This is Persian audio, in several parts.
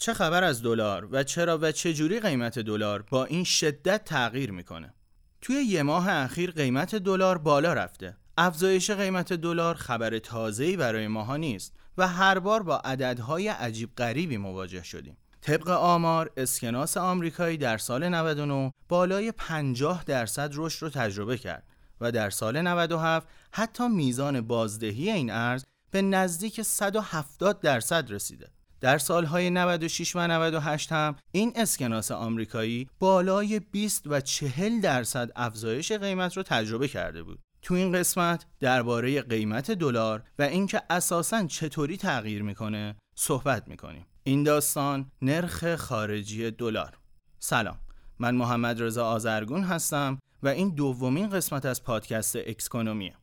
چه خبر از دلار و چرا و چه جوری قیمت دلار با این شدت تغییر می‌کنه؟ توی یه ماه اخیر قیمت دلار بالا رفته. افزایش قیمت دلار خبر تازه‌ای برای ماها نیست و هر بار با عددهای عجیب غریبی مواجه شدیم. طبق آمار اسکناس آمریکایی در سال 99 بالای 50 درصد رشد رو تجربه کرد و در سال 97 حتی میزان بازدهی این ارز به نزدیک 170 درصد رسیده. در سالهای 96 و 98 هم این اسکناس آمریکایی بالای 20 و 40 درصد افزایش قیمت رو تجربه کرده بود. تو این قسمت درباره قیمت دلار و اینکه اساساً چطوری تغییر می‌کنه صحبت می‌کنیم. این داستان نرخ خارجی دلار. سلام. من محمد رضا آزرگون هستم و این دومین قسمت از پادکست اکسکونومیه.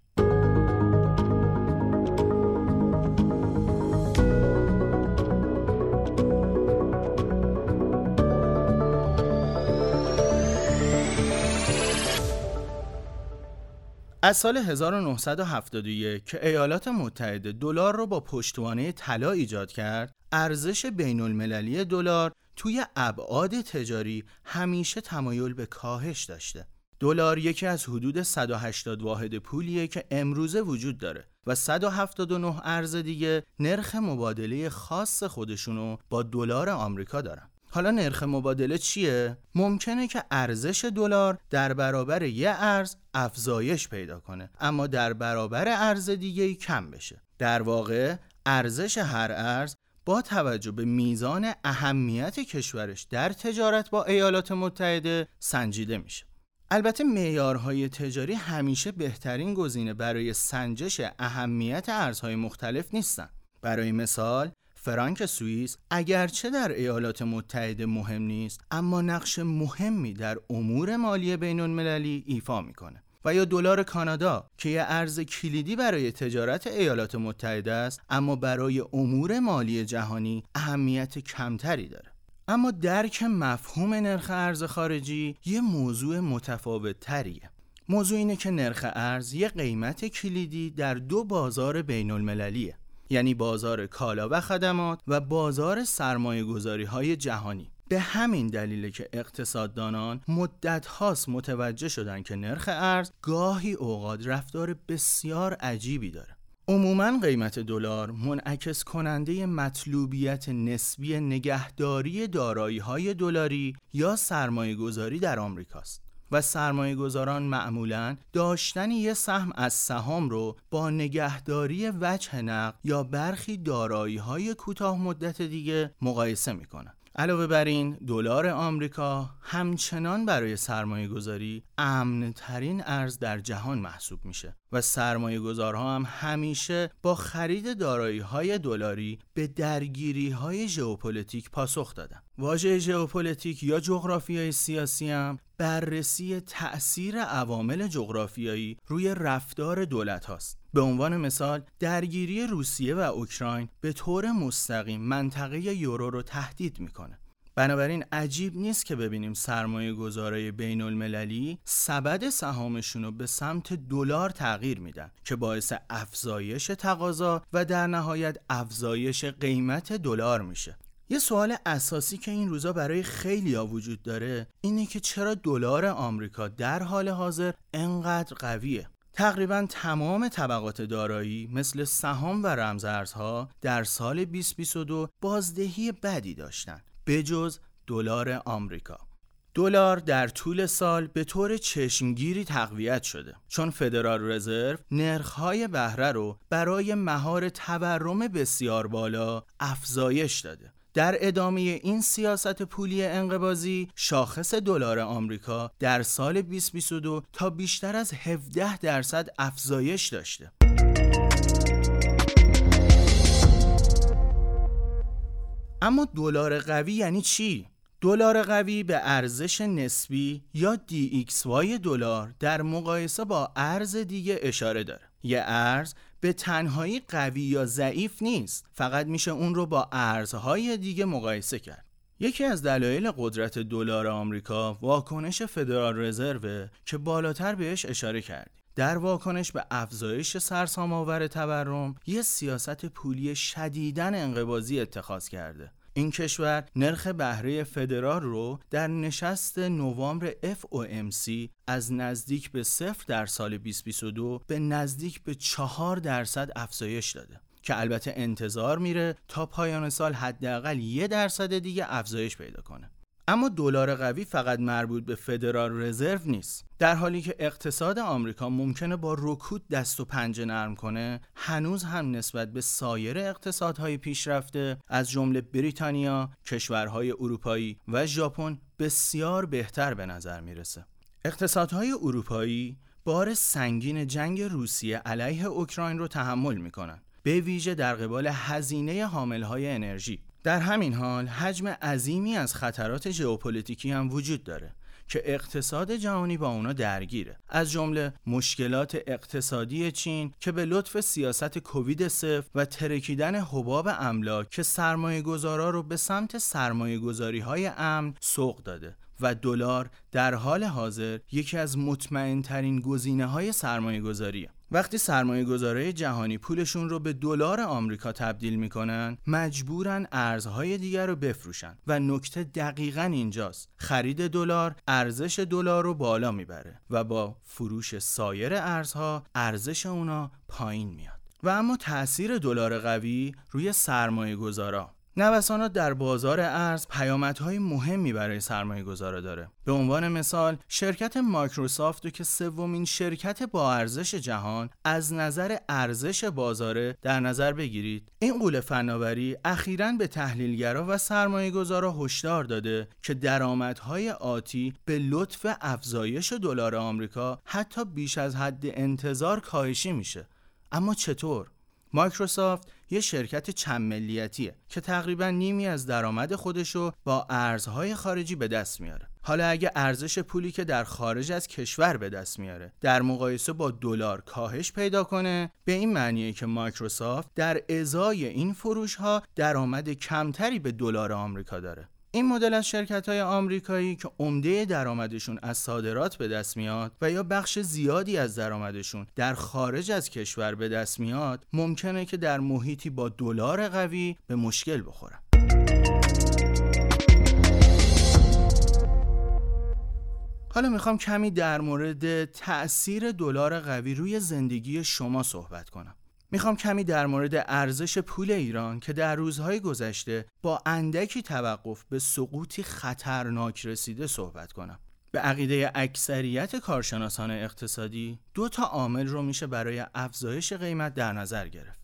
از سال 1971 که ایالات متحده دلار رو با پشتوانه طلا ایجاد کرد، ارزش بین المللی دلار توی ابعاد تجاری همیشه تمایل به کاهش داشته. دلار یکی از حدود 180 واحد پولیه که امروزه وجود داره و 179 ارز دیگه نرخ مبادله خاص خودشونو با دلار آمریکا دارن. حالا نرخ مبادله چیه؟ ممکنه که ارزش دلار در برابر یه ارز افزایش پیدا کنه اما در برابر ارز دیگه کم بشه. در واقع ارزش هر ارز با توجه به میزان اهمیت کشورش در تجارت با ایالات متحده سنجیده میشه. البته معیارهای تجاری همیشه بهترین گزینه برای سنجش اهمیت ارزهای مختلف نیستن. برای مثال فرانک سوئیس اگرچه در ایالات متحده مهم نیست اما نقش مهمی در امور مالی بین المللی ایفا می‌کنه. و یا دلار کانادا که یه ارز کلیدی برای تجارت ایالات متحده است اما برای امور مالی جهانی اهمیت کمتری داره. اما درک مفهوم نرخ ارز خارجی یه موضوع متفاوت تریه موضوع اینه که نرخ ارز یه قیمت کلیدی در دو بازار بین المللیه یعنی بازار کالا و خدمات و بازار سرمایه گذاری های جهانی به همین دلیل که اقتصاددانان مدت هاست متوجه شدن که نرخ ارز گاهی اوقات رفتار بسیار عجیبی داره عموما قیمت دلار منعکس کننده مطلوبیت نسبی نگهداری دارایی های دلاری یا سرمایه گذاری در آمریکاست. و سرمایه گذاران معمولا داشتن یه سهم از سهام رو با نگهداری وجه نقد یا برخی دارایی های کوتاه مدت دیگه مقایسه می‌کنن. علاوه بر این دلار آمریکا همچنان برای سرمایه گذاری امن ترین ارز در جهان محسوب میشه و سرمایه گذارها هم همیشه با خرید دارایی های دلاری به درگیری های ژئوپلیتیک پاسخ دادن. واژه ژئوپلیتیک یا جغرافیای سیاسی هم بررسی تأثیر عوامل جغرافیایی روی رفتار دولت هاست. به عنوان مثال درگیری روسیه و اوکراین به طور مستقیم منطقه یورو رو تهدید می‌کنه. بنابراین عجیب نیست که ببینیم سرمایه گذارای بین المللی سبد سهامشون رو به سمت دلار تغییر میدن که باعث افزایش تقاضا و در نهایت افزایش قیمت دلار میشه یه سوال اساسی که این روزا برای خیلی ها وجود داره اینه که چرا دلار آمریکا در حال حاضر انقدر قویه؟ تقریبا تمام طبقات دارایی مثل سهام و رمزارزها در سال 2022 بازدهی بدی داشتند بجز دلار آمریکا. دلار در طول سال به طور چشمگیری تقویت شده چون فدرال رزرو نرخ‌های بهره رو برای مهار تورم بسیار بالا افزایش داده. در ادامه این سیاست پولی انقبازی شاخص دلار آمریکا در سال 2022 تا بیشتر از 17 درصد افزایش داشته. اما دلار قوی یعنی چی؟ دلار قوی به ارزش نسبی یا DXY دلار در مقایسه با ارز دیگه اشاره داره. یه ارز به تنهایی قوی یا ضعیف نیست. فقط میشه اون رو با ارزهای دیگه مقایسه کرد. یکی از دلایل قدرت دلار آمریکا واکنش فدرال رزرو که بالاتر بهش اشاره کردیم در واکنش به افزایش سرسام آور تورم یه سیاست پولی شدیدن انقباضی اتخاذ کرده. این کشور نرخ بهره فدرال رو در نشست نوامبر FOMC از نزدیک به صفر در سال 2022 به نزدیک به چهار درصد افزایش داده که البته انتظار میره تا پایان سال حداقل یه درصد دیگه افزایش پیدا کنه. اما دلار قوی فقط مربوط به فدرال رزرو نیست. در حالی که اقتصاد آمریکا ممکنه با رکود دست و پنجه نرم کنه هنوز هم نسبت به سایر اقتصادهای پیشرفته از جمله بریتانیا کشورهای اروپایی و ژاپن بسیار بهتر به نظر می‌رسه. اقتصادهای اروپایی بار سنگین جنگ روسیه علیه اوکراین رو تحمل می‌کنن به ویژه در قبال هزینه حاملهای انرژی. در همین حال حجم عظیمی از خطرات ژئوپلیتیکی هم وجود داره که اقتصاد جهانی با اونا درگیره. از جمله مشکلات اقتصادی چین که به لطف سیاست کووید صفر و ترکیدن حباب املاک که سرمایه گذارا رو به سمت سرمایه گذاری های امن سوق داده و دلار در حال حاضر یکی از مطمئن ترین گزینه های سرمایه گذاریه وقتی سرمایه گذاره جهانی پولشون رو به دلار آمریکا تبدیل می‌کنن مجبورن ارزهای دیگر رو بفروشن و نکته دقیقا اینجاست. خرید دلار ارزش دلار رو بالا می‌بره و با فروش سایر ارزها ارزش اونا پایین میاد. و اما تاثیر دلار قوی روی سرمایه گذارا نوسانات در بازار ارز پیامدهای مهمی برای سرمایه گذاره داره. به عنوان مثال شرکت مایکروسافت که سومین شرکت با ارزش جهان از نظر ارزش بازاره در نظر بگیرید. این قول فناوری اخیرا به تحلیلگرا و سرمایه گذارا هشدار داده که درآمدهای آتی به لطف افزایش دلار آمریکا حتی بیش از حد انتظار کاهشی میشه. اما چطور؟ مایکروسافت یه شرکت چند ملیتیه که تقریبا نیمی از درآمد خودشو با ارزهای خارجی به دست میاره. حالا اگه ارزش پولی که در خارج از کشور به دست میاره در مقایسه با دلار کاهش پیدا کنه به این معنیه که مایکروسافت در ازای این فروش ها درآمد کمتری به دلار آمریکا داره این مدل از شرکت های آمریکایی که عمده درآمدشون از صادرات به دست میاد و یا بخش زیادی از درآمدشون در خارج از کشور به دست میاد ممکنه که در محیطی با دلار قوی به مشکل بخورن. حالا می‌خوام کمی در مورد تأثیر دلار قوی روی زندگی شما صحبت کنم. می‌خوام کمی در مورد ارزش پول ایران که در روزهای گذشته با اندکی توقف به سقوطی خطرناک رسیده صحبت کنم. به عقیده اکثریت کارشناسان اقتصادی دو تا عامل رو میشه برای افزایش قیمت در نظر گرفت.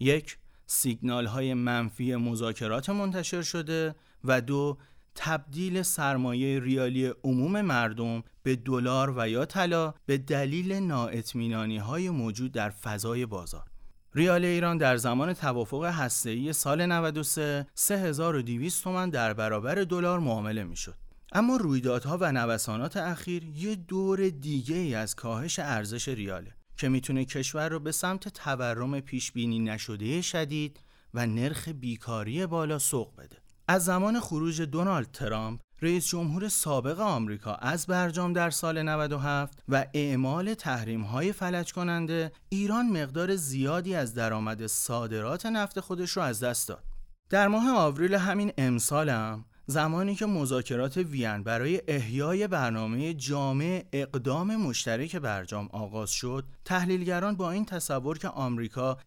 یک، سیگنال های منفی مذاکرات منتشر شده و دو، تبدیل سرمایه ریالی عموم مردم به دلار و یا طلا به دلیل نااطمینانی های موجود در فضای بازار. ریال ایران در زمان توافق هسته‌ای سال 93 3200 تومان در برابر دلار معامله می‌شد. اما رویدادها و نوسانات اخیر یه دور دیگه ای از کاهش ارزش ریاله که می‌تونه کشور رو به سمت تورم پیش بینی نشده شدید و نرخ بیکاری بالا سوق بده. از زمان خروج دونالد ترامپ رئیس جمهور سابق آمریکا از برجام در سال 97 و اعمال تحریم های فلج کننده ایران مقدار زیادی از درآمد صادرات نفت خودش رو از دست داد. در ماه آوریل همین امسالم زمانی که مذاکرات وین برای احیای برنامه جامع اقدام مشترک برجام آغاز شد تحلیلگران با این تصور که آمریکا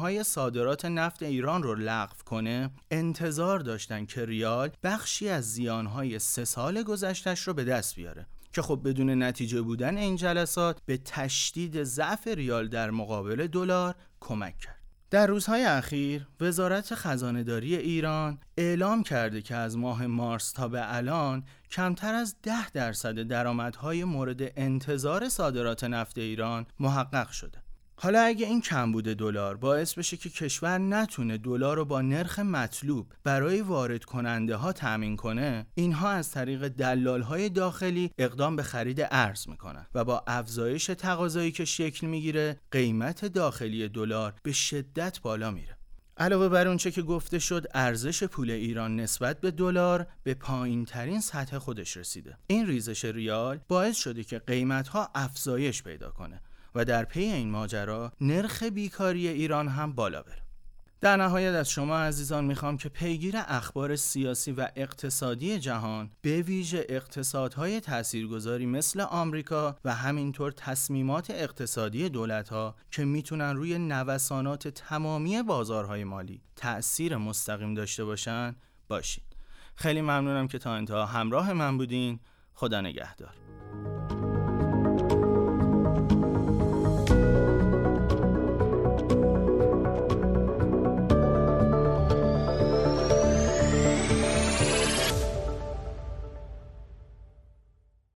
های صادرات نفت ایران رو لغو کنه انتظار داشتند که ریال بخشی از زیانهای سه سال گذشتش رو به دست بیاره. که خب بدون نتیجه بودن این جلسات به تشدید ضعف ریال در مقابل دلار کمک کرد. در روزهای اخیر وزارت خزانهداری ایران اعلام کرده که از ماه مارس تا به الان کمتر از ده درصد درآمدهای مورد انتظار صادرات نفت ایران محقق شده. حالا اگه این کمبود دلار باعث بشه که کشور نتونه دلار رو با نرخ مطلوب برای وارد کننده ها تأمین کنه اینها از طریق دلال های داخلی اقدام به خرید ارز می‌کنن و با افزایش تقاضایی که شکل می‌گیره قیمت داخلی دلار به شدت بالا میره. علاوه بر اونچه که گفته شد ارزش پول ایران نسبت به دلار به پایین ترین سطح خودش رسیده. این ریزش ریال باعث شده که قیمت ها افزایش پیدا کنه. و در پی این ماجرا نرخ بیکاری ایران هم بالا بره. در نهایت از شما عزیزان می‌خوام که پیگیر اخبار سیاسی و اقتصادی جهان به ویژه اقتصادهای تاثیرگذاری مثل آمریکا و همینطور تصمیمات اقتصادی دولتها که می‌تونن روی نوسانات تمامی بازارهای مالی تأثیر مستقیم داشته باشن باشید. خیلی ممنونم که تا انتها همراه من بودین. خدا نگهدار.